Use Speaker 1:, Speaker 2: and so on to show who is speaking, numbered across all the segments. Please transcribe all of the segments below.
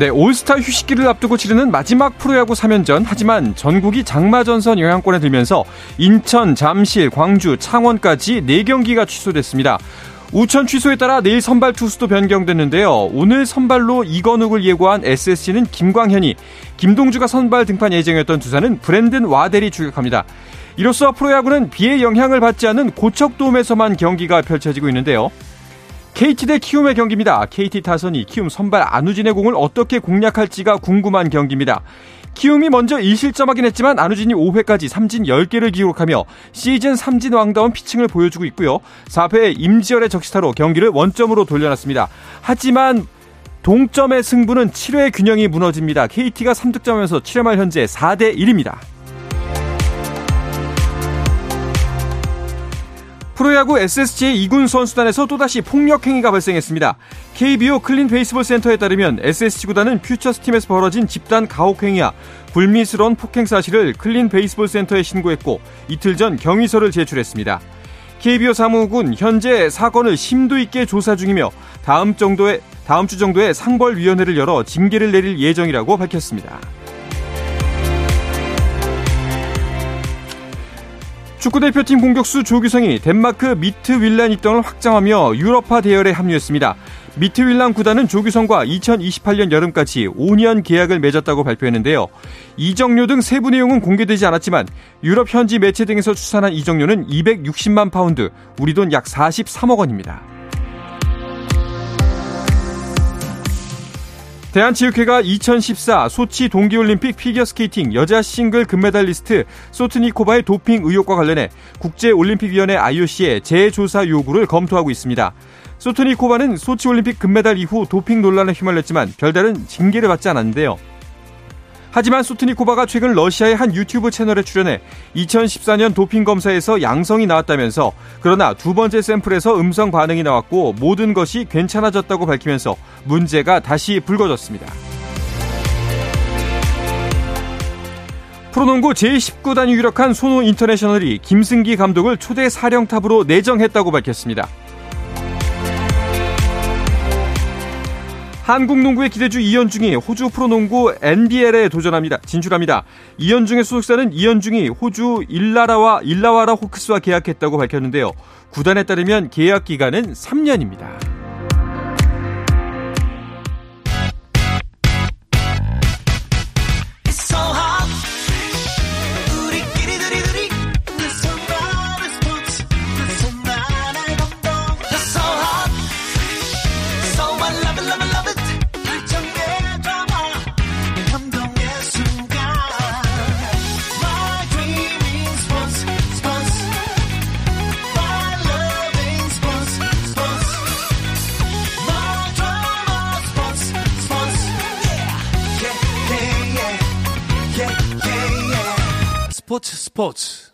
Speaker 1: 네, 올스타 휴식기를 앞두고 치르는 마지막 프로야구 3연전. 하지만 전국이 장마전선 영향권에 들면서 인천, 잠실, 광주, 창원까지 4경기가 취소됐습니다. 우천 취소에 따라 내일 선발 투수도 변경됐는데요. 오늘 선발로 이건욱을 예고한 SSC는 김광현이, 김동주가 선발 등판 예정이었던 두산은 브랜든 와델이 출격합니다. 이로써 프로야구는 비의 영향을 받지 않는 고척돔에서만 경기가 펼쳐지고 있는데요. KT 대 키움의 경기입니다. KT 타선이 키움 선발 안우진의 공을 어떻게 공략할지가 궁금한 경기입니다. 키움이 먼저 1실점하긴 했지만 안우진이 5회까지 삼진 10개를 기록하며 시즌 삼진 왕다운 피칭을 보여주고 있고요. 4회에 임지열의 적시타로 경기를 원점으로 돌려놨습니다. 하지만 동점의 승부는 7회 균형이 무너집니다. KT가 3득점하면서 7회 말 현재 4대 1입니다. 프로야구 SSG의 2군 선수단에서 또다시 폭력 행위가 발생했습니다. KBO 클린 베이스볼 센터에 따르면 SSG 구단은 퓨처스팀에서 벌어진 집단 가혹 행위와 불미스러운 폭행 사실을 클린 베이스볼 센터에 신고했고 이틀 전 경위서를 제출했습니다. KBO 사무국은 현재 사건을 심도 있게 조사 중이며 다음 정도의 다음 주 정도에 상벌 위원회를 열어 징계를 내릴 예정이라고 밝혔습니다. 축구대표팀 공격수 조규성이 덴마크 미트윌란 입단을 확정하며 유럽파 대열에 합류했습니다. 미트윌란 구단은 조규성과 2028년 여름까지 5년 계약을 맺었다고 발표했는데요. 이적료 등 세부 내용은 공개되지 않았지만 유럽 현지 매체 등에서 추산한 이적료는 260만 파운드, 우리 돈 약 43억 원입니다. 대한체육회가 2014 소치 동계올림픽 피겨스케이팅 여자 싱글 금메달리스트 소트니코바의 도핑 의혹과 관련해 국제올림픽위원회 IOC의 재조사 요구를 검토하고 있습니다. 소트니코바는 소치올림픽 금메달 이후 도핑 논란에 휘말렸지만 별다른 징계를 받지 않았는데요. 하지만 소트니코바가 최근 러시아의 한 유튜브 채널에 출연해 2014년 도핑 검사에서 양성이 나왔다면서 그러나 두 번째 샘플에서 음성 반응이 나왔고 모든 것이 괜찮아졌다고 밝히면서 문제가 다시 불거졌습니다. 프로농구 제19단이 유력한 손호 인터내셔널이 김승기 감독을 초대 사령탑으로 내정했다고 밝혔습니다. 한국 농구의 기대주 이현중이 호주 프로농구 NBL에 도전합니다. 진출합니다. 이현중의 소속사는 이현중이 호주 일라라와 일라와라 호크스와 계약했다고 밝혔는데요. 구단에 따르면 계약 기간은 3년입니다. 스포츠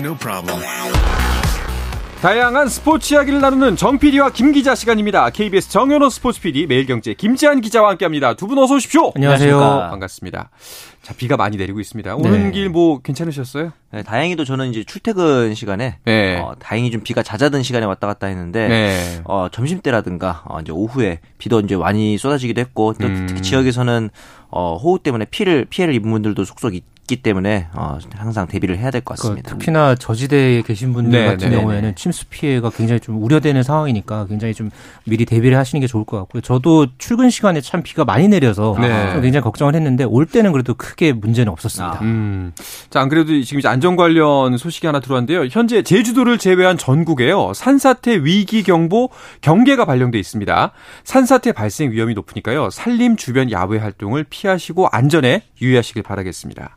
Speaker 1: No problem. 다양한 스포츠 이야기를 나누는 정 PD와 김 기자 시간입니다. KBS 정현호 스포츠 PD, 매일경제 김지한 기자와 함께합니다. 두 분 어서 오십시오.
Speaker 2: 안녕하세요.
Speaker 1: 반갑습니다. 자, 비가 많이 내리고 있습니다. 오는 네. 길뭐 괜찮으셨어요?
Speaker 2: 네, 다행히도 저는 이제 출퇴근 시간에 네. 어, 다행히 좀 비가 잦아든 시간에 왔다 갔다 했는데 네. 어, 점심 때라든가 어, 이제 오후에 비도 이제 많이 쏟아지기도 했고 또 음. 특히 지역에서는 어, 호우 때문에 피를 피해를 입은 분들도 속속 있기 때문에 어, 항상 대비를 해야 될것 그 같습니다.
Speaker 3: 그, 특히나 저지대에 계신 분들 네, 같은 네, 경우에는 네. 침수 피해가 굉장히 좀 우려되는 상황이니까 굉장히 좀 미리 대비를 하시는 게 좋을 것 같고요. 저도 출근 시간에 참 비가 많이 내려서 네. 굉장히 걱정을 했는데 올 때는 그래도 크게 문제는 없었습니다. 아. 음.
Speaker 1: 자, 안 그래도 지금 이제 안전 관련 소식이 하나 들어왔는데요. 현재 제주도를 제외한 전국에요. 산사태 위기 경보 경계가 발령돼 있습니다. 산사태 발생 위험이 높으니까요. 산림 주변 야외 활동을 피하시고 안전에 유의하시길 바라겠습니다.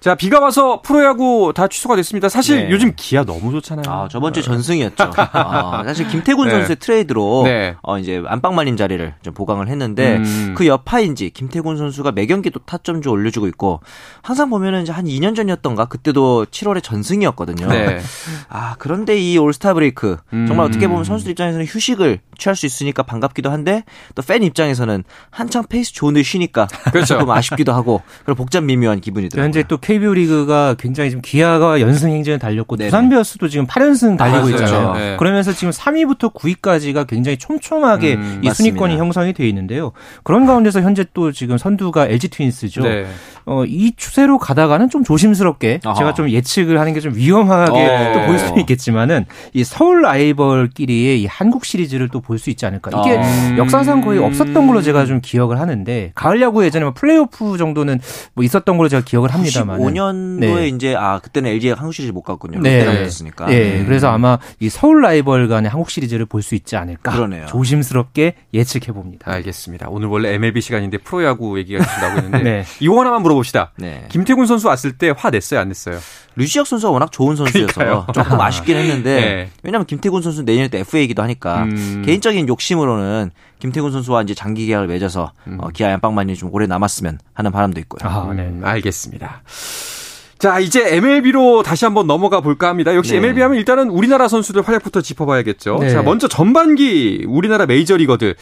Speaker 1: 자, 비가 와서 프로야구 다 취소가 됐습니다. 사실 네. 요즘 기아 너무 좋잖아요.
Speaker 2: 아, 저번 주 전승이었죠. 아, 사실 김태군 네. 선수의 트레이드로 네. 어, 이제 안방만인 자리를 좀 보강을 했는데 음. 그 여파인지 김태군 선수가 매 경기 도 타점주 올려주고 있고 항상 보면은 이제 한 2년 전이었던가 그때도 7월에 전승이었거든요. 네. 아, 그런데 이 올스타 브레이크 정말 음. 어떻게 보면 선수들 입장에서는 휴식을 취할 수 있으니까 반갑기도 한데 또 팬 입장에서는 한창 페이스 좋은데 쉬니까 그렇죠. 조금 아쉽기도 하고 그런 복잡 미묘한 기분이 들어요.
Speaker 3: 현재 또 KBO 리그가 굉장히 지금 기아가 연승 행진을 달렸고 네네. 두산 베어스도 지금 8연승 달리고 아, 있잖아요. 네. 그러면서 지금 3위부터 9위까지가 굉장히 촘촘하게 음, 이 순위권이 형성이 돼 있는데요. 그런 가운데서 현재 또 지금 선두가 LG 트윈스죠. 네. 어, 이 추세로 가다가는 좀 조심스럽게 아하. 제가 좀 예측을 하는 게 좀 위험하게 어. 또 볼 수는 있겠지만은 이 서울 라이벌끼리의 이 한국 시리즈를 또 볼 수 있지 않을까. 이게 아. 역사상 거의 없었던 걸로 제가 좀 기억을 하는데 가을 야구 예전에 뭐 플레이오프 정도는 뭐 있었던 걸로 제가 기억을 합니다만.
Speaker 2: 5년도에 네. 이제 아 그때는 LG가 한국 시리즈 못 갔군요. 네. 롯데랑 했으니까.
Speaker 3: 네. 음. 그래서 아마 이 서울 라이벌 간의 한국 시리즈를 볼 수 있지 않을까. 그러네요. 조심스럽게 예측해 봅니다.
Speaker 1: 알겠습니다. 오늘 원래 MLB 시간인데 프로야구 얘기가 계속 나오고 있는데 네. 이거 하나만 물어봅시다. 네. 김태군 선수 왔을 때 화 냈어요, 안 냈어요?
Speaker 2: 류지혁 선수가 워낙 좋은 선수여서 그러니까요. 조금 아쉽긴 했는데 네. 왜냐하면 김태군 선수 내년에 또 FA이기도 하니까 음. 개인적인 욕심으로는 김태군 선수와 이제 장기 계약을 맺어서 음. 어, 기아 양방만이 좀 오래 남았으면 하는 바람도 있고요.
Speaker 1: 아, 네, 알겠습니다. 자, 이제 MLB로 다시 한번 넘어가 볼까 합니다. 역시 네. MLB 하면 일단은 우리나라 선수들 활약부터 짚어봐야겠죠. 네. 자, 먼저 전반기 우리나라 메이저리거들.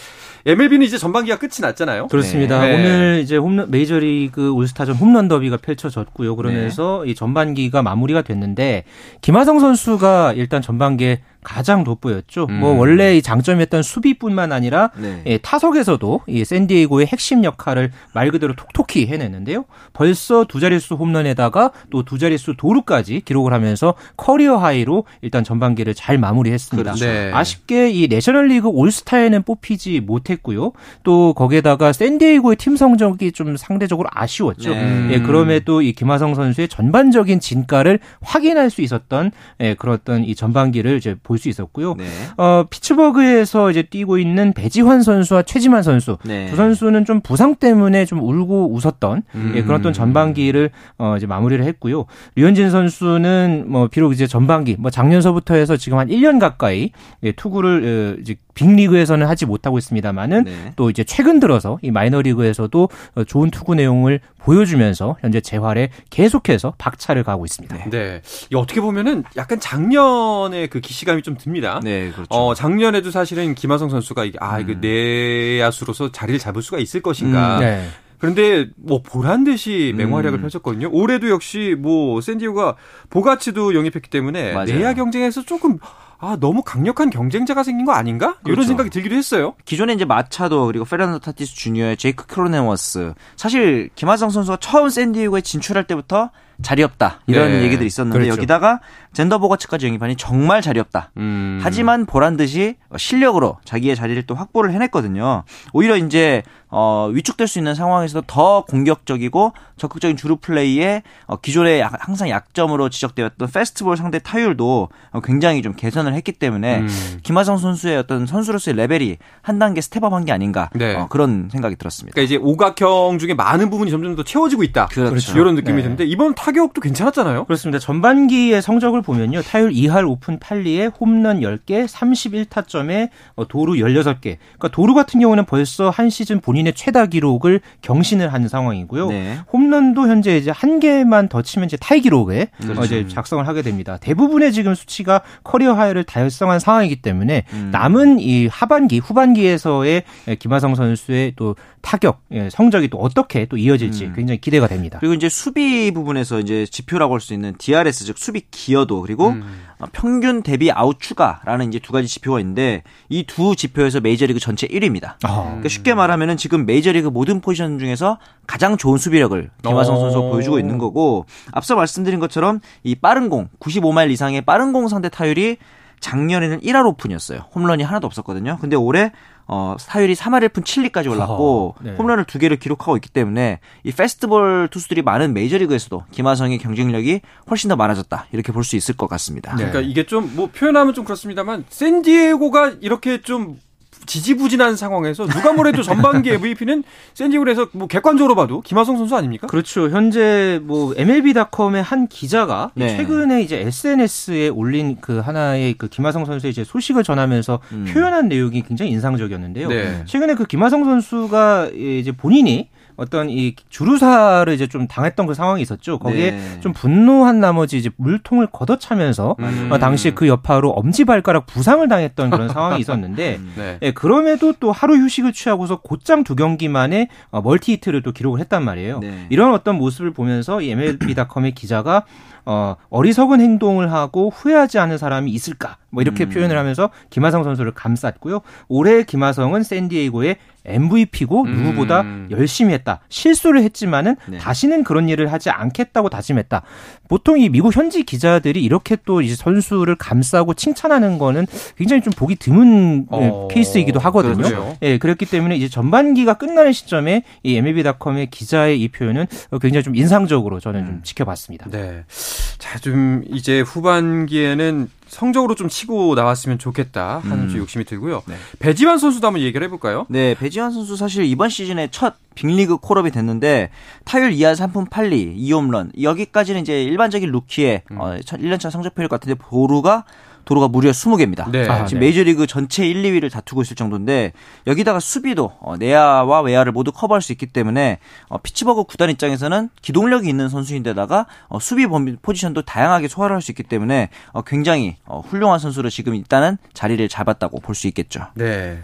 Speaker 1: MLB는 이제 전반기가 끝이 났잖아요.
Speaker 3: 그렇습니다. 네. 오늘 이제 홈런, 메이저리그 올스타전 홈런 더비가 펼쳐졌고요. 그러면서 네. 이 전반기가 마무리가 됐는데 김하성 선수가 일단 전반기에 가장 돋보였죠. 음. 뭐 원래 이 장점이었던 수비뿐만 아니라 네. 예, 타석에서도 이 샌디에이고의 핵심 역할을 말 그대로 톡톡히 해냈는데요. 벌써 두 자릿수 홈런에다가 또 두 자릿수 도루까지 기록을 하면서 커리어 하이로 일단 전반기를 잘 마무리했습니다. 그렇죠. 네. 아쉽게 이 내셔널리그 올스타에는 뽑히지 못했고요. 또 거기에다가 샌디에이고의 팀 성적이 좀 상대적으로 아쉬웠죠. 네. 예, 그럼에도 이 김하성 선수의 전반적인 진가를 확인할 수 있었던 예, 그런 어떤 이 전반기를 이제 보볼 수 있었고요. 네. 어, 피츠버그에서 이제 뛰고 있는 배지환 선수와 최지만 선수 네. 두 선수는 좀 부상 때문에 좀 울고 웃었던 음. 예, 그런 어떤 전반기를 어, 이제 마무리를 했고요. 류현진 선수는 뭐 비록 이제 전반기 뭐 작년서부터 해서 지금 한 1년 가까이 예, 투구를 어, 이제 빅리그에서는 하지 못하고 있습니다만은 네. 또 이제 최근 들어서 이 마이너리그에서도 어, 좋은 투구 내용을 보여주면서 현재 재활에 계속해서 박차를 가고 있습니다.
Speaker 1: 네. 이 어떻게 보면은 약간 작년에 그 기시감이 좀 듭니다. 네, 그렇죠. 어, 작년에도 사실은 김하성 선수가 이게 아, 이거 음. 내야수로서 자리를 잡을 수가 있을 것인가. 음, 네. 그런데 뭐 보란 듯이 맹활약을 음. 펼쳤거든요. 올해도 역시 뭐 샌디오가 보가츠도 영입했기 때문에 맞아요. 내야 경쟁에서 조금 아 너무 강력한 경쟁자가 생긴 거 아닌가? 그렇죠. 이런 생각이 들기도 했어요.
Speaker 2: 기존에 이제 마차도 그리고 페르난도 타티스 주니어에 제이크 크로넨워스 사실 김하성 선수가 처음 샌디에고에 진출할 때부터 자리 없다 이런 네. 얘기들이 있었는데 그렇죠. 여기다가 잰더 보가츠까지 영입하니 정말 자리 없다. 음. 하지만 보란 듯이 실력으로 자기의 자리를 또 확보를 해냈거든요. 오히려 이제 어, 위축될 수 있는 상황에서도 더 공격적이고 적극적인 주루 플레이에 어, 기존에 약, 항상 약점으로 지적되었던 패스트볼 상대 타율도 어, 굉장히 좀 개선을 했기 때문에 음. 김하성 선수의 어떤 선수로서의 레벨이 한 단계 step up한 게 아닌가 네. 어, 그런 생각이 들었습니다.
Speaker 1: 그러니까 이제 오각형 중에 많은 부분이 점점 더 채워지고 있다. 그렇죠. 이런 느낌이 네. 드는데 이번 타격도 괜찮았잖아요.
Speaker 3: 그렇습니다. 전반기의 성적을 보면요. 타율 2할 5푼 8리에 홈런 10개, 31타점에 어, 도루 16개. 그러니까 도루 같은 경우는 벌써 한 시즌 본인의 최다 기록을 경신을 한 상황이고요. 네. 홈런도 현재 이제 한 개만 더 치면 이제 타이 기록에 어, 그렇죠. 이제 작성을 하게 됩니다. 대부분의 지금 수치가 career high를 달성한 상황이기 때문에 음. 남은 이 하반기, 후반기에서의 김하성 선수의 또 타격 예, 성적이 또 어떻게 또 이어질지 음. 굉장히 기대가 됩니다.
Speaker 2: 그리고 이제 수비 부분에서 이제 지표라고 할 수 있는 DRS 즉 수비 기여도 그리고 음. 어, 평균 대비 아웃 추가라는 이제 두 가지 지표가 있는데 이 두 지표에서 메이저리그 전체 1위입니다. 아. 그러니까 쉽게 말하면은 지금 메이저리그 모든 포지션 중에서 가장 좋은 수비력을 김하성 선수가 보여주고 있는 거고 앞서 말씀드린 것처럼 이 빠른 공 95마일 이상의 빠른 공 상대 타율이 작년에는 1할 오픈이었어요. 홈런이 하나도 없었거든요. 근데 올해 어, 타율이 3할 1푼 7리까지 올랐고 네. 홈런을 두 개를 기록하고 있기 때문에 이 페스티벌 투수들이 많은 메이저리그에서도 김하성의 경쟁력이 훨씬 더 많아졌다 이렇게 볼 수 있을 것 같습니다.
Speaker 1: 네. 그러니까 이게 좀 뭐 표현하면 좀 그렇습니다만 샌디에고가 이렇게 좀 지지부진한 상황에서 누가 뭐래도 전반기 MVP는 샌디에고에서 뭐 객관적으로 봐도 김하성 선수 아닙니까?
Speaker 3: 그렇죠. 현재 뭐 MLB.com의 한 기자가 네. 최근에 이제 SNS에 올린 그 하나의 그 김하성 선수의 이제 소식을 전하면서 음. 표현한 내용이 굉장히 인상적이었는데요. 네. 최근에 그 김하성 선수가 이제 본인이 어떤 이 주루사를 이제 좀 당했던 그 상황이 있었죠. 거기에 네. 좀 분노한 나머지 이제 물통을 걷어차면서 음. 어, 당시 그 여파로 엄지발가락 부상을 당했던 그런 상황이 있었는데 음. 네. 예, 그럼에도 또 하루 휴식을 취하고서 곧장 두 경기 만에 어, 멀티 히트를 또 기록을 했단 말이에요. 네. 이런 어떤 모습을 보면서 이 MLB.com의 기자가 어, 어리석은 행동을 하고 후회하지 않은 사람이 있을까? 뭐 이렇게 음. 표현을 하면서 김하성 선수를 감쌌고요. 올해 김하성은 샌디에이고의 MVP고 누구보다 음. 열심히 했다. 실수를 했지만은 네. 다시는 그런 일을 하지 않겠다고 다짐했다. 보통 이 미국 현지 기자들이 이렇게 또 이제 선수를 감싸고 칭찬하는 거는 굉장히 좀 보기 드문 어. 케이스이기도 하거든요. 그렇죠. 예, 그렇기 때문에 이제 전반기가 끝나는 시점에 이 MLB.com의 기자의 이 표현은 굉장히 좀 인상적으로 저는 음. 좀 지켜봤습니다.
Speaker 1: 네. 자, 좀 이제 후반기에는 성적으로 좀 치고 나왔으면 좋겠다 하는 음. 욕심이 들고요. 네. 배지환 선수도 한번 얘기를 해볼까요?
Speaker 2: 네, 배지환 선수 사실 이번 시즌에 첫 빅리그 콜업이 됐는데 타율 2할 3푼 8리 2홈런 여기까지는 이제 일반적인 루키의 음. 어, 1년차 성적표일 것 같은데 보루가 도로가 무려 20개입니다. 네. 아, 지금 네. 메이저리그 전체 1, 2위를 다투고 있을 정도인데 여기다가 수비도 어, 내야와 외야를 모두 커버할 수 있기 때문에 어, 피츠버그 구단 입장에서는 기동력이 있는 선수인데다가 어, 수비 포지션도 다양하게 소화를 할 수 있기 때문에 어, 굉장히 어, 훌륭한 선수로 지금 일단은 자리를 잡았다고 볼 수 있겠죠.
Speaker 1: 네.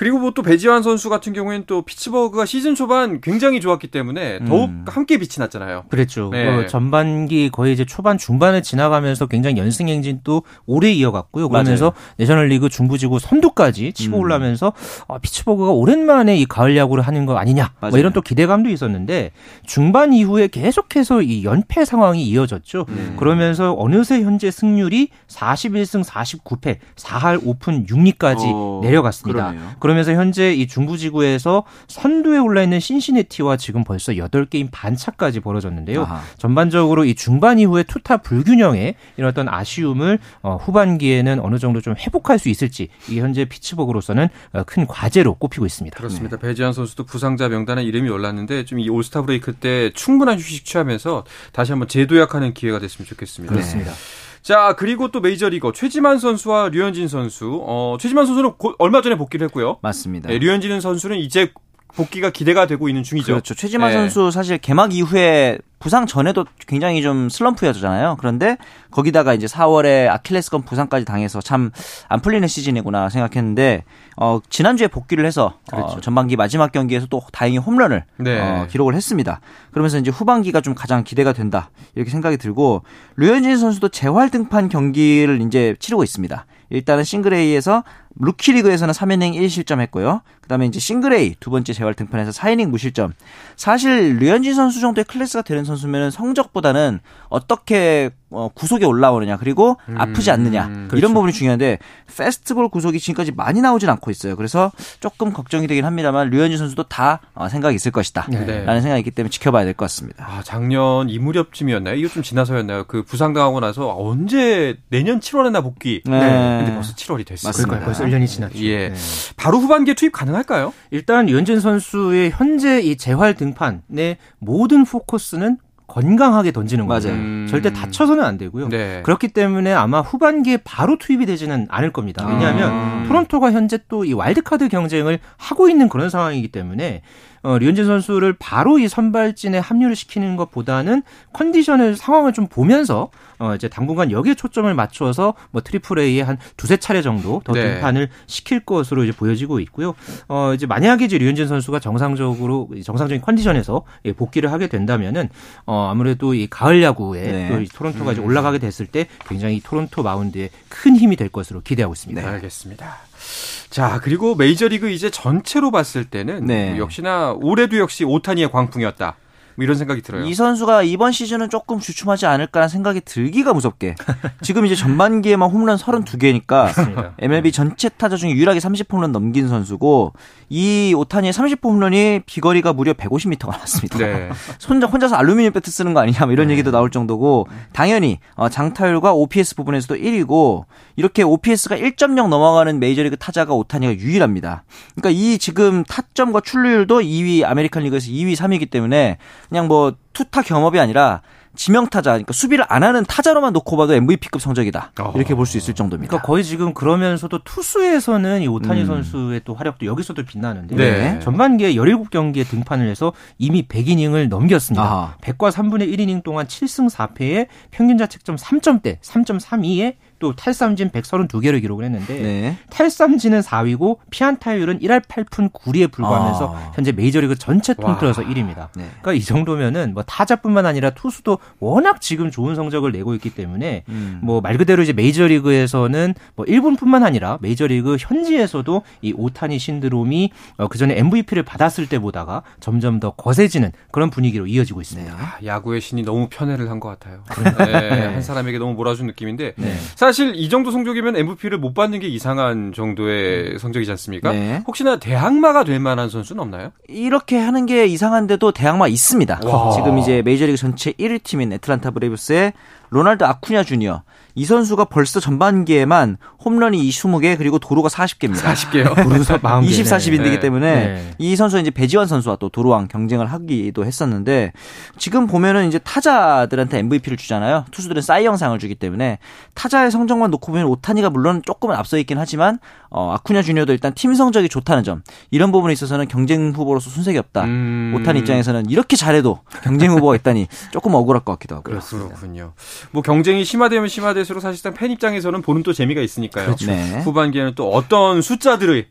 Speaker 1: 그리고 뭐 또 배지환 선수 같은 경우에는 또 피츠버그가 시즌 초반 굉장히 좋았기 때문에 더욱 음. 함께 빛이 났잖아요.
Speaker 3: 그랬죠. 네. 어, 전반기 거의 이제 초반 중반을 지나가면서 굉장히 연승 행진도 오래 이어갔고요. 그러면서 맞아요. 내셔널리그 중부지구 선두까지 치고 음. 올라면서 어, 피츠버그가 오랜만에 이 가을 야구를 하는 거 아니냐. 뭐 이런 또 기대감도 있었는데 중반 이후에 계속해서 이 연패 상황이 이어졌죠. 음. 그러면서 어느새 현재 승률이 41승 49패 4할 5푼 6리까지 어, 내려갔습니다. 그러네요. 그러면서 현재 이 중부지구에서 선두에 올라 있는 신시내티와 지금 벌써 8게임 반차까지 벌어졌는데요. 아하. 전반적으로 이 중반 이후에 투타 불균형에 이런 어떤 아쉬움을 어, 후반기에는 어느 정도 좀 회복할 수 있을지 이 현재 피츠버그로서는 어, 큰 과제로 꼽히고 있습니다.
Speaker 1: 그렇습니다. 네. 배지한 선수도 부상자 명단에 이름이 올랐는데 좀 이 올스타 브레이크 때 충분한 휴식 취하면서 다시 한번 재도약하는 기회가 됐으면 좋겠습니다.
Speaker 3: 그렇습니다. 네.
Speaker 1: 자, 그리고 또 메이저리거 최지만 선수와 류현진 선수. 어, 최지만 선수는 고, 얼마 전에 복귀를 했고요.
Speaker 2: 맞습니다.
Speaker 1: 네, 류현진 선수는 이제 복귀가 기대가 되고 있는 중이죠.
Speaker 2: 그렇죠. 최지만 네. 선수 사실 개막 이후에 부상 전에도 굉장히 좀 슬럼프였잖아요. 그런데 거기다가 이제 4월에 아킬레스건 부상까지 당해서 참 안 풀리는 시즌이구나 생각했는데 어 지난주에 복귀를 해서 어, 그렇죠. 어, 전반기 마지막 경기에서 또 다행히 홈런을 네. 어, 기록을 했습니다. 그러면서 이제 후반기가 좀 가장 기대가 된다 이렇게 생각이 들고 류현진 선수도 재활 등판 경기를 이제 치르고 있습니다. 일단은 싱글레이에서 루키리그에서는 3이닝 1실점 했고요. 그다음에 이제 싱글레이 두 번째 재활 등판에서 4이닝 무실점. 사실 류현진 선수 정도의 클래스가 되는 선수면 성적보다는 어떻게 어, 구속에 올라오느냐 그리고 음, 아프지 않느냐 음, 그렇죠. 이런 부분이 중요한데 페스티벌 구속이 지금까지 많이 나오진 않고 있어요. 그래서 조금 걱정이 되긴 합니다만 류현진 선수도 다 어, 생각이 있을 것이다. 네. 라는 생각이 있기 때문에 지켜봐야 될 것 같습니다.
Speaker 1: 아, 작년 이 무렵쯤이었나요? 이거 좀 지나서였나요? 그 부상당하고 나서 언제 내년 7월에나 복귀. 네. 네. 근데 벌써 7월이 됐어요.
Speaker 3: 맞습니다. 벌써 1년이 지났죠.
Speaker 1: 예. 네. 바로 후반기에 투입 가능할까요?
Speaker 3: 일단 류현진 선수의 현재 이 재활 등판의 모든 포커스는 건강하게 던지는 거죠. 음. 절대 다쳐서는 안 되고요. 네. 그렇기 때문에 아마 후반기에 바로 투입이 되지는 않을 겁니다. 왜냐하면 아. 토론토가 현재 또 이 와일드카드 경쟁을 하고 있는 그런 상황이기 때문에 어, 류현진 선수를 바로 이 선발진에 합류를 시키는 것보다는 컨디션을 상황을 좀 보면서 어, 이제 당분간 여기에 초점을 맞춰서 뭐 triple A에 한 두세 차례 정도 더 네. 등판을 시킬 것으로 이제 보여지고 있고요. 어, 이제 만약에 이제 류현진 선수가 정상적으로 정상적인 컨디션에서 예, 복귀를 하게 된다면은 어, 아무래도 이 가을 야구에 네. 또 토론토가 이제 음. 올라가게 됐을 때 굉장히 토론토 마운드에 큰 힘이 될 것으로 기대하고 있습니다.
Speaker 1: 네, 알겠습니다. 자, 그리고 메이저리그 이제 전체로 봤을 때는 네. 역시나 올해도 역시 오타니의 광풍이었다. 뭐 이런 생각이 들어요.
Speaker 2: 이 선수가 이번 시즌은 조금 주춤하지 않을까라는 생각이 들기가 무섭게. 지금 이제 전반기에만 홈런 32개니까 MLB 전체 타자 중에 유일하게 30홈런 넘긴 선수고 이 오타니의 30호 홈런이 비거리가 무려 150m가 나왔습니다. 네. 혼자 혼자서 알루미늄 배트 쓰는 거 아니냐 뭐 이런 네. 얘기도 나올 정도고 당연히 어, 장타율과 OPS 부분에서도 1위고 이렇게 OPS가 1.0 넘어가는 메이저리그 타자가 오타니가 유일합니다. 그러니까 이 지금 타점과 출루율도 2위 아메리칸 리그에서 2위 3위이기 때문에 그냥 뭐 투타 겸업이 아니라 지명타자, 그러니까 수비를 안 하는 타자로만 놓고 봐도 MVP급 성적이다. 이렇게 볼 수 있을 정도입니다.
Speaker 3: 그러니까 거의 지금 그러면서도 투수에서는 이 오타니 음. 선수의 또 활약도 여기서도 빛나는데 네. 전반기에 17경기에 등판을 해서 이미 100이닝을 넘겼습니다. 아하. 100과 3분의 1이닝 동안 7승 4패에 평균 자책점 3점대, 3.32에 또 탈삼진 132개를 기록을 했는데 네. 탈삼진은 4위고 피안타율은 1할 8푼 9리에 불과하면서 아. 현재 메이저리그 전체 통틀어서 1위입니다. 네. 그러니까 이 정도면은 뭐 타자뿐만 아니라 투수도 워낙 지금 좋은 성적을 내고 있기 때문에 음. 뭐말 그대로 이제 메이저리그에서는 뭐 1분뿐만 아니라 메이저리그 현지에서도 이 오타니 신드롬이 어, 그 전에 MVP를 받았을 때보다가 점점 더 거세지는 그런 분위기로 이어지고 있습니다.
Speaker 1: 네. 야구의 신이 너무 편애를 한 것 같아요. 네. 한 사람에게 너무 몰아준 느낌인데 네. 사실 이 정도 성적이면 MVP를 못 받는 게 이상한 정도의 성적이지 않습니까? 네. 혹시나 대항마가 될 만한 선수는 없나요?
Speaker 2: 이렇게 하는 게 이상한데도 대항마 있습니다. 와. 지금 이제 메이저리그 전체 1위 팀인 애틀란타 브레이브스의 로날드 아쿠냐 주니어 이 선수가 벌써 전반기에만 홈런이 20개 그리고 도로가 40개입니다.
Speaker 1: 40개요?
Speaker 2: 20, 40인되기 네. 때문에 네. 이 선수는 이제 배지원 선수와 또 도로왕 경쟁을 하기도 했었는데 지금 보면은 이제 타자들한테 MVP를 주잖아요. 투수들은 싸이 영상을 주기 때문에 타자의 성적만 놓고 보면 오타니가 물론 조금은 앞서 있긴 하지만 어, 아쿠냐 주니어도 일단 팀 성적이 좋다는 점 이런 부분에 있어서는 경쟁 후보로서 순색이 없다. 음... 오타니 입장에서는 이렇게 잘해도 경쟁 후보가 있다니 조금 억울할 것 같기도 하고요.
Speaker 1: 그렇군요. 뭐 경쟁이 심화되면 심화될수록 사실상 팬 입장에서는 보는 또 재미가 있으니까요. 그렇죠. 네. 후반기에는 또 어떤 숫자들을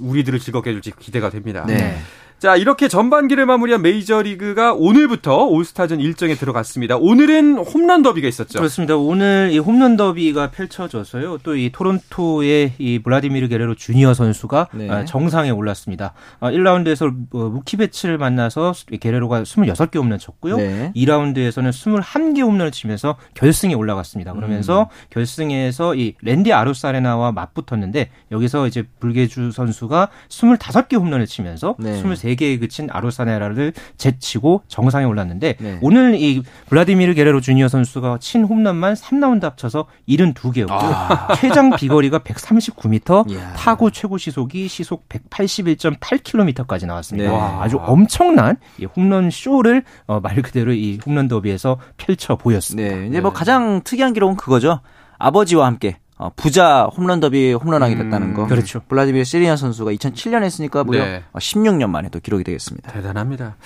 Speaker 1: 우리들을 즐겁게 해줄지 기대가 됩니다. 네. 자, 이렇게 전반기를 마무리한 메이저리그가 오늘부터 올스타전 일정에 들어갔습니다. 오늘은 홈런 더비가 있었죠.
Speaker 3: 그렇습니다. 오늘 이 홈런 더비가 펼쳐져서요. 또 이 토론토의 이 블라디미르 게레로 주니어 선수가 네. 아, 정상에 올랐습니다. 1라운드에서 아, 뭐 무키 베츠를 만나서 게레로가 26개 홈런 쳤고요. 네. 2라운드에서는 21개 홈런을 치면서 결승에 올라갔습니다. 그러면서 음. 결승에서 이 랜디 아루사레나와 맞붙었는데 여기서 이제 불개주 선수가 25개 홈런을 치면서 네. 23개 4개에 그친 아로사네라를 제치고 정상에 올랐는데 네. 오늘 이 블라디미르 게레로 주니어 선수가 친 홈런만 3라운드 합쳐서 72개였고 아. 최장 비거리가 139m, 이야. 타구 최고 시속이 시속 181.8km까지 나왔습니다. 네. 아주 엄청난 이 홈런 쇼를 어, 말 그대로 이 홈런 더비에서 펼쳐 보였습니다.
Speaker 2: 네. 이제 뭐 네. 가장 특이한 기록은 그거죠. 아버지와 함께 어, 부자 홈런 더비 홈런왕이 됐다는 음, 거.
Speaker 3: 그렇죠.
Speaker 2: 블라디미르 시리안 선수가 2007년 했으니까 무려 네. 16년 만에 또 기록이 되겠습니다.
Speaker 1: 대단합니다.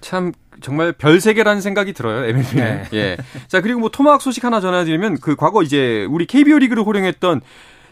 Speaker 1: 참 정말 별 세계라는 생각이 들어요. MLB는. 네. 예. 자 그리고 뭐 토막 소식 하나 전해드리면 그 과거 이제 우리 KBO 리그를 호령했던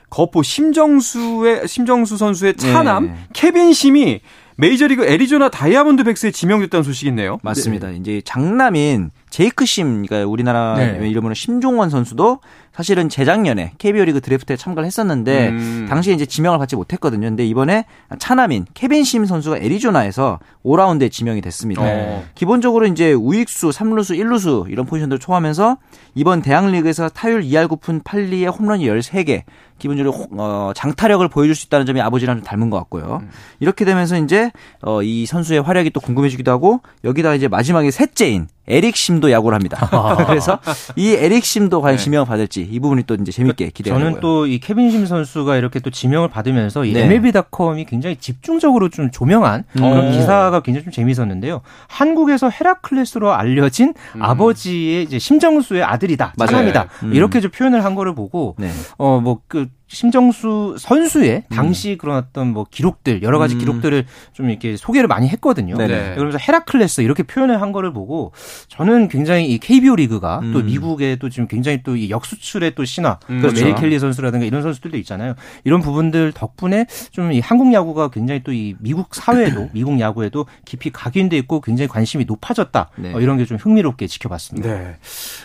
Speaker 1: 거포 심정수의 심정수 선수의 차남 네. 케빈 심이 메이저리그 애리조나 다이아몬드 백스에 지명됐다는 소식이 있네요.
Speaker 2: 맞습니다. 네. 이제 장남인 제이크 심, 그러니까 우리나라 네. 이름으로 심종원 선수도 사실은 재작년에 KBO 리그 드래프트에 참가를 했었는데 음. 당시에 이제 지명을 받지 못했거든요. 근데 이번에 차남인 케빈 심 선수가 애리조나에서 5라운드에 지명이 됐습니다. 어. 기본적으로 이제 우익수, 3루수, 1루수 이런 포지션들을 초하면서 이번 대학리그에서 타율 2할 9푼 8리에 홈런이 13개, 기본적으로 어, 장타력을 보여줄 수 있다는 점이 아버지랑 좀 닮은 것 같고요. 음. 이렇게 되면서 이제 어, 이 선수의 활약이 또 궁금해지기도 하고 여기다 이제 마지막에 셋째인 에릭 심도 야구를 합니다. 그래서 이 에릭 심도 과연 네. 지명을 받을지 이 부분이 또 이제 재밌게 기대가
Speaker 3: 저는 또 이 케빈 심 선수가 이렇게 또 지명을 받으면서 이 네. MLB.com이 굉장히 집중적으로 좀 조명한 음. 그런 기사가 굉장히 좀 재미있었는데요. 한국에서 헤라클레스로 알려진 음. 아버지의 이제 심정수의 아들이다, 장남이다 음. 이렇게 좀 표현을 한 거를 보고 네. 어뭐그 심정수 선수의 음. 당시 음. 그런 어떤 뭐 기록들 여러 가지 음. 기록들을 좀 이렇게 소개를 많이 했거든요. 네네. 그러면서 헤라클레스 이렇게 표현을 한 거를 보고 저는 굉장히 이 KBO 리그가 음. 또 미국에 또 지금 굉장히 또 이 역수출의 또 신화, 음. 그렇죠. 메릴 켈리 선수라든가 이런 선수들도 있잖아요. 이런 부분들 덕분에 좀 이 한국 야구가 굉장히 또 이 미국 사회도 미국 야구에도 깊이 각인돼 있고 굉장히 관심이 높아졌다. 네. 어, 이런 게 좀 흥미롭게 지켜봤습니다. 네.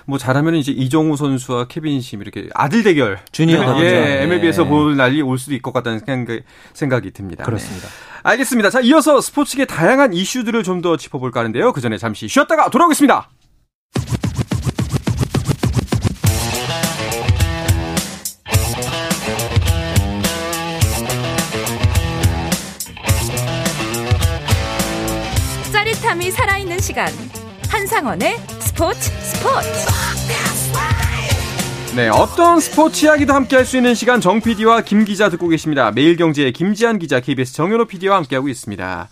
Speaker 1: 뭐 잘하면 이제 이정우 선수와 케빈 심 이렇게 아들 대결
Speaker 2: 주니어
Speaker 1: 예, MLB에서 볼 날이 올 수도 있을 것 같다는 생각이 듭니다.
Speaker 3: 그렇습니다.
Speaker 1: 네. 알겠습니다. 자, 이어서 스포츠계 다양한 이슈들을 좀 더 짚어볼까 하는데요. 그 전에 잠시 쉬었다가 돌아오겠습니다.
Speaker 4: 짜릿함이 살아있는 시간. 한상원의 스포츠 스포츠.
Speaker 1: 네, 어떤 스포츠 이야기도 함께 할 수 있는 시간 정 PD와 김 기자 듣고 계십니다. 매일경제의 김지한 기자, KBS 정현호 PD와 함께하고 있습니다.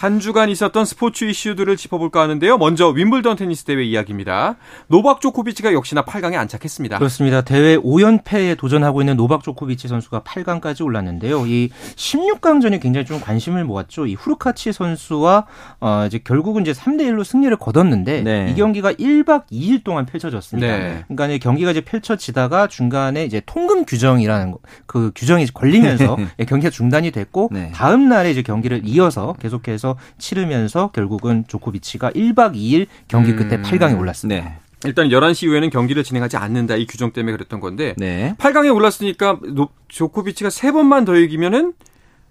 Speaker 1: 한 주간 있었던 스포츠 이슈들을 짚어볼까 하는데요. 먼저 윈블던 테니스 대회 이야기입니다. 노박 조코비치가 역시나 8강에 안착했습니다.
Speaker 3: 그렇습니다. 대회 5연패에 도전하고 있는 노박 조코비치 선수가 8강까지 올랐는데요. 이 16강전이 굉장히 좀 관심을 모았죠. 이 후르카치 선수와 어 이제 결국은 이제 3대 1로 승리를 거뒀는데 네. 이 경기가 1박 2일 동안 펼쳐졌습니다. 네. 그러니까 이제 경기가 이제 펼쳐지다가 중간에 이제 통금 규정이라는 그 규정이 걸리면서 경기가 중단이 됐고 네. 다음 날에 이제 경기를 이어서 계속해서 경기에서 치르면서 결국은 조코비치가 1박 2일 경기 끝에 음. 8강에 올랐습니다. 네.
Speaker 1: 일단 11시 이후에는 경기를 진행하지 않는다 이 규정 때문에 그랬던 건데 네. 8강에 올랐으니까 조코비치가 3번만 더 이기면은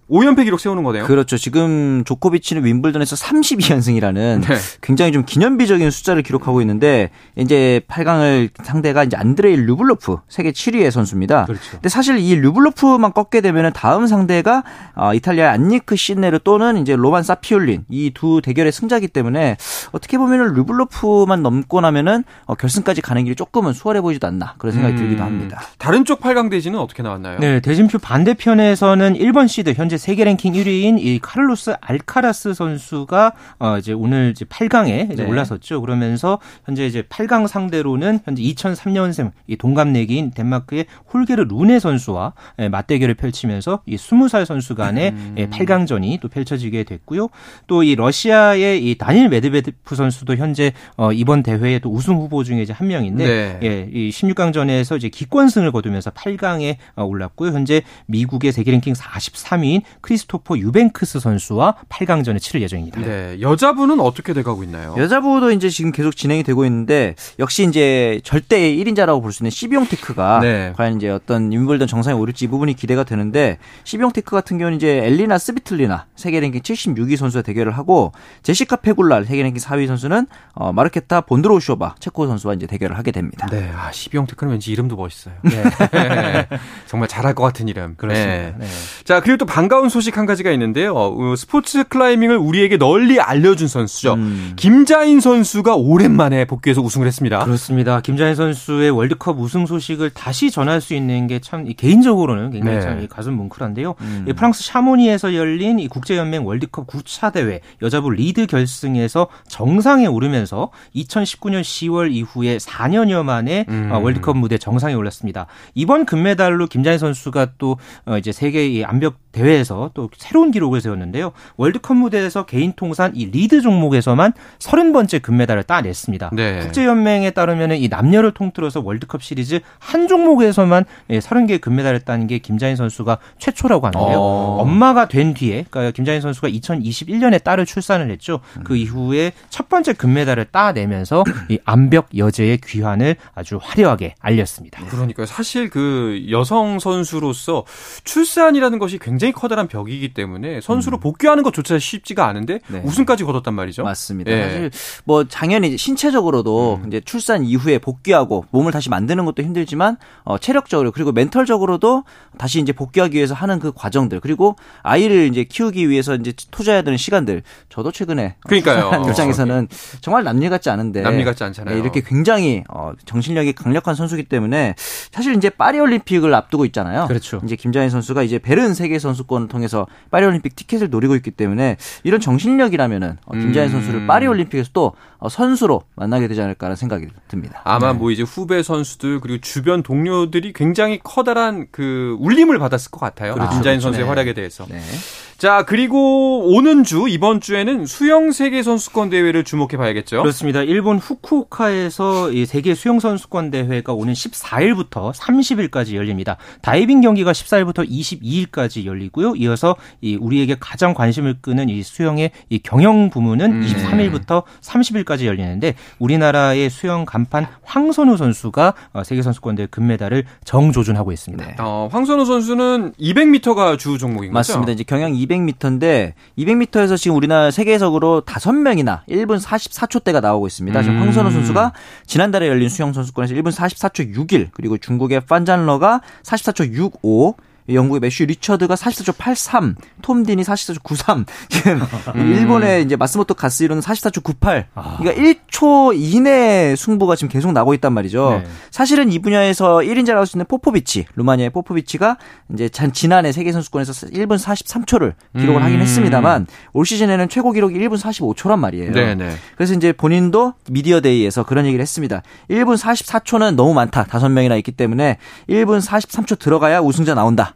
Speaker 1: 5연패 기록 세우는 거네요.
Speaker 2: 그렇죠. 지금 조코비치는 윈블던에서 32연승이라는 네. 굉장히 좀 기념비적인 숫자를 기록하고 있는데 이제 8강을 상대가 이제 안드레이 류블로프 세계 7위의 선수입니다. 그렇죠. 근데 사실 이 류블로프만 꺾게 되면은 다음 상대가 어, 이탈리아 안니크 시네르 또는 이제 로만 사피올린 이 두 대결의 승자기 때문에 어떻게 보면은 류블로프만 넘고 나면은 어, 결승까지 가는 길이 조금은 수월해 보이지도 않나 그런 생각이 음, 들기도 합니다.
Speaker 1: 다른 쪽 8강 대진은 어떻게 나왔나요?
Speaker 3: 네, 대진표 반대편에서는 1번 시드 현재 세계 랭킹 1위인 이 카를로스 알카라스 선수가 어 이제 오늘 이제 8강에 이제 네. 올라섰죠. 그러면서 현재 이제 8강 상대로는 현재 2003년생 이 동갑내기인 덴마크의 홀게르 루네 선수와 예, 맞대결을 펼치면서 이 20살 선수 간의 음. 8강전이 예, 또 펼쳐지게 됐고요. 또 이 러시아의 이 다닐 메드베프 선수도 현재 어 이번 대회의 또 우승 후보 중에 이제 한 명인데 네. 예, 이 16강전에서 이제 기권승을 거두면서 8강에 어, 올랐고요. 현재 미국의 세계 랭킹 43위인 크리스토퍼 유뱅크스 선수와 8강전을 치를 예정입니다.
Speaker 1: 네, 여자부는 어떻게 돼가고 있나요?
Speaker 2: 여자부도 이제 지금 계속 진행이 되고 있는데 역시 이제 절대 1인자라고 볼 수 있는 시비옹테크가 네. 과연 이제 어떤 윔블던 정상에 오를지 이 부분이 기대가 되는데 시비옹테크 같은 경우는 이제 엘리나 스비톨리나 세계 랭킹 76위 선수와 대결을 하고 제시카 페굴라 세계 랭킹 4위 선수는 어, 마르케타 본드로우쇼바 체코 선수와 이제 대결을 하게 됩니다.
Speaker 1: 네, 아, 시비옹테크는 왠지 이름도 멋있어요. 네. 정말 잘할 것 같은 이름.
Speaker 3: 그렇습니다. 네. 네.
Speaker 1: 자, 그리고 또 반가운 소식 한 가지가 있는데요. 어, 스포츠 클라이밍을 우리에게 널리 알려준 선수죠. 음. 김자인 선수가 오랜만에 복귀해서 우승을 했습니다.
Speaker 3: 그렇습니다. 김자인 선수의 월드컵 우승 소식을 다시 전할 수 있는 게 참 개인적으로는 굉장히 네. 참 가슴 뭉클한데요. 음. 프랑스 샤모니에서 열린 이 국제연맹 월드컵 9차 대회 여자부 리드 결승에서 정상에 오르면서 2019년 10월 이후에 4년여 만에 음. 어, 월드컵 무대 정상에 올랐습니다. 이번 금메달로 김자인 선수가 또 어, 이제 세계 암벽 대회에서 또 새로운 기록을 세웠는데요. 월드컵 무대에서 개인 통산 이 리드 종목에서만 30번째 금메달을 따냈습니다. 네. 국제연맹에 따르면 이 남녀를 통틀어서 월드컵 시리즈 한 종목에서만 30개 의 금메달을 따는 게 김자인 선수가 최초라고 하는데요. 어. 엄마가 된 뒤에 그러니까 김자인 선수가 2021년에 딸을 출산을 했죠. 그 이후에 첫 번째 금메달을 따내면서 이 암벽 여제의 귀환을 아주 화려하게 알렸습니다.
Speaker 1: 그러니까 사실 그 여성 선수로서 출산이라는 것이 굉장히 커다란 벽이기 때문에 선수로 음. 복귀하는 것조차 쉽지가 않은데 네. 우승까지 거뒀단 말이죠.
Speaker 2: 맞습니다. 네. 사실 뭐 당연히 신체적으로도 음. 이제 출산 이후에 복귀하고 몸을 다시 만드는 것도 힘들지만 어, 체력적으로 그리고 멘털적으로도 다시 이제 복귀하기 위해서 하는 그 과정들 그리고 아이를 이제 키우기 위해서 이제 투자해야 되는 시간들 저도 최근에
Speaker 1: 그러니까요.
Speaker 2: 입장에서는 정말 남일 같지 않은데
Speaker 1: 남일 같지 않잖아요.
Speaker 2: 네, 이렇게 굉장히 어, 정신력이 강력한 선수기 때문에 사실 이제 파리 올림픽을 앞두고 있잖아요.
Speaker 3: 그렇죠.
Speaker 2: 이제 김자인 선수가 이제 베른 세계 선수권을 통해서 파리 올림픽 티켓을 노리고 있기 때문에 이런 정신력이라면은 어, 김자인 음. 선수를 파리 올림픽에서 또 어, 선수로 만나게 되지 않을까라는 생각이 듭니다.
Speaker 1: 아마 네. 뭐 이제 후배 선수들 그리고 주변 동료들이 굉장히 커다란 그 울림을 받았을 것 같아요. 그렇죠. 김자인 선수의 네. 활약에 대해서. 네. 자, 그리고 오는 주, 이번 주에는 수영 세계 선수권 대회를 주목해 봐야겠죠.
Speaker 3: 그렇습니다. 일본 후쿠오카에서 이 세계 수영 선수권 대회가 오는 14일부터 30일까지 열립니다. 다이빙 경기가 14일부터 22일까지 열리고요. 이어서 이 우리에게 가장 관심을 끄는 이 수영의 이 경영 부문은 음. 23일부터 30일까지 열리는데 우리나라의 수영 간판 황선우 선수가 어, 세계 선수권 대회 금메달을 정조준하고 있습니다. 네.
Speaker 1: 어, 황선우 선수는 200m가 주 종목인
Speaker 2: 거죠? 맞습니다. 이제 경영 200m인데 200m에서 지금 우리나라 세계적으로 5명이나 1분 44초대가 나오고 있습니다. 지금 음. 황선우 선수가 지난달에 열린 수영 선수권에서 1분 44초 6일 그리고 중국의 판잔러가 44초 65 영국의 매슈 리처드가 44초 83, 톰 딘이 44초 93, 지금 음. 일본의 이제 마쓰모토 가쓰히로는 44초 98. 아. 그러니까 1초 이내 승부가 지금 계속 나고 있단 말이죠. 네. 사실은 이 분야에서 1인자라고 할 수 있는 포포비치, 루마니아의 포포비치가 이제 지난해 세계 선수권에서 1분 43초를 기록을 음. 하긴 했습니다만 올 시즌에는 최고 기록이 1분 45초란 말이에요. 네네. 네. 그래서 이제 본인도 미디어 데이에서 그런 얘기를 했습니다. 1분 44초는 너무 많다. 다섯 명이나 있기 때문에 1분 43초 들어가야 우승자 나온다.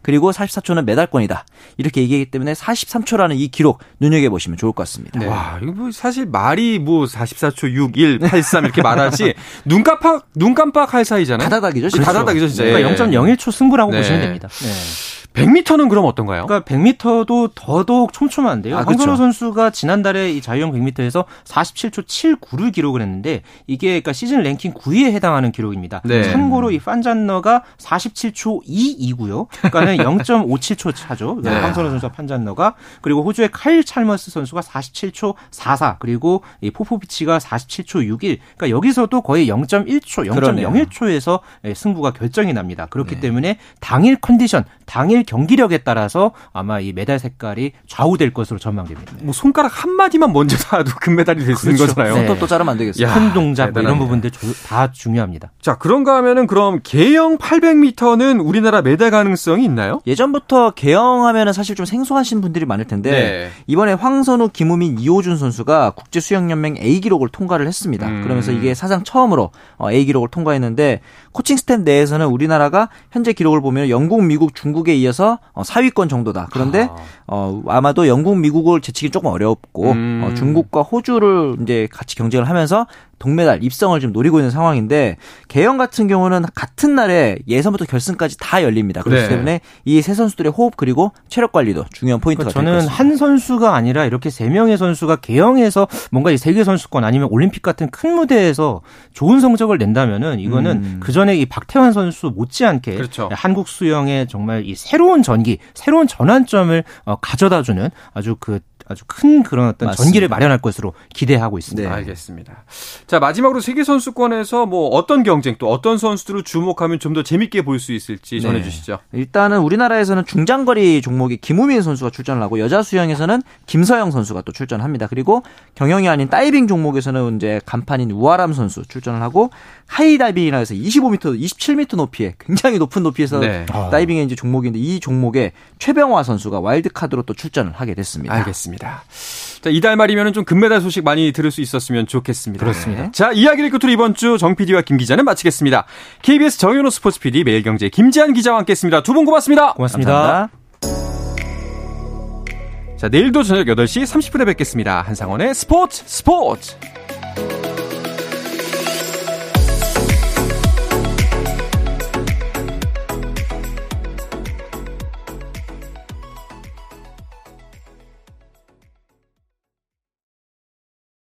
Speaker 2: 그리고 44초는 메달권이다. 이렇게 얘기하기 때문에 43초라는 이 기록 눈여겨보시면 좋을 것 같습니다.
Speaker 1: 네. 와, 이거 뭐 사실 말이 뭐 44초 6, 1, 83 이렇게 말하지 눈 깜빡, 눈 깜빡 할 사이잖아요.
Speaker 2: 다다닥이죠.
Speaker 1: 그렇죠. 다다닥이죠, 진짜.
Speaker 3: 그러니까 0.01초 승부라고 네. 보시면 됩니다. 네.
Speaker 1: 100m는 그럼 어떤가요?
Speaker 3: 그러니까 100m도 더더욱 촘촘한데요. 아, 황선우 선수가 지난달에 이 자유형 100m에서 47초 79를 기록을 했는데 이게 그러니까 시즌 랭킹 9위에 해당하는 기록입니다. 네. 참고로 이 판잔너가 47초 2이고요. 그러니까 는 0.57초 차죠. 네. 황선우 선수와 판잔너가 그리고 호주의 카일 찰머스 선수가 47초 44 그리고 이 포포비치가 47초 61. 그러니까 여기서도 거의 0.1초, 0.01초에서 승부가 결정이 납니다. 그렇기 네. 때문에 당일 컨디션, 당일 경기력에 따라서 아마 이 메달 색깔이 좌우될 것으로 전망됩니다.
Speaker 1: 뭐 손가락 한 마디만 먼저 닿아도 금메달이 될수 있는 그렇죠. 거잖아요.
Speaker 2: 손톱도 네. 자르면 안 되겠어요.
Speaker 3: 큰 동작 뭐 이런 부분들 다 중요합니다.
Speaker 1: 자, 그런가 하면은 그럼 개영 800m는 우리나라 메달 가능성이 있나 요?
Speaker 2: 예전부터 개영하면은 사실 좀 생소하신 분들이 많을 텐데 네. 이번에 황선우, 김우민, 이호준 선수가 국제 수영 연맹 A 기록을 통과를 했습니다. 음. 그러면서 이게 사상 처음으로 어, A 기록을 통과했는데 코칭 스태프 내에서는 우리나라가 현재 기록을 보면 영국, 미국, 중국에 이어서 4위권 어, 정도다. 그런데 아. 어, 아마도 영국, 미국을 제치기 조금 어렵고 음. 어, 중국과 호주를 이제 같이 경쟁을 하면서 동메달 입상을 좀 노리고 있는 상황인데 계영 같은 경우는 같은 날에 예선부터 결승까지 다 열립니다. 그렇기 네. 때문에 이 세 선수들의 호흡 그리고 체력 관리도 중요한 포인트가
Speaker 3: 그러니까 저는 한 선수가 아니라 이렇게 세 명의 선수가 계영에서 뭔가 이 세계 선수권 아니면 올림픽 같은 큰 무대에서 좋은 성적을 낸다면은 이거는 음. 그 전에 이 박태환 선수 못지않게 그렇죠. 한국 수영의 정말 이 새로운 전기, 새로운 전환점을 어, 가져다주는 아주 그 아주 큰 그런 어떤 맞습니다. 전기를 마련할 것으로 기대하고 있습니다.
Speaker 1: 네. 알겠습니다. 자, 마지막으로 세계 선수권에서 뭐 어떤 경쟁 또 어떤 선수들을 주목하면 좀 더 재밌게 볼 수 있을지 네. 전해 주시죠.
Speaker 2: 일단은 우리나라에서는 중장거리 종목이 김우민 선수가 출전을 하고 여자 수영에서는 김서영 선수가 또 출전합니다. 그리고 경영이 아닌 다이빙 종목에서는 이제 간판인 우아람 선수 출전을 하고 하이다이빙이라 해서 25m, 27m 높이에 굉장히 높은 높이에서 네. 다이빙의 이제 종목인데 이 종목에 최병화 선수가 와일드카드로 또 출전을 하게 됐습니다.
Speaker 1: 알겠습니다. 자, 이달 말이면 좀 금메달 소식 많이 들을 수 있었으면 좋겠습니다.
Speaker 3: 그렇습니다.
Speaker 1: 자, 이야기를 끝으로 이번 주 정 PD와 김 기자는 마치겠습니다. KBS 정현호 스포츠 PD, 매일경제 김지한 기자와 함께 했습니다. 두 분 고맙습니다.
Speaker 3: 고맙습니다. 감사합니다.
Speaker 1: 자, 내일도 저녁 8시 30분에 뵙겠습니다. 한상원의 스포츠 스포츠!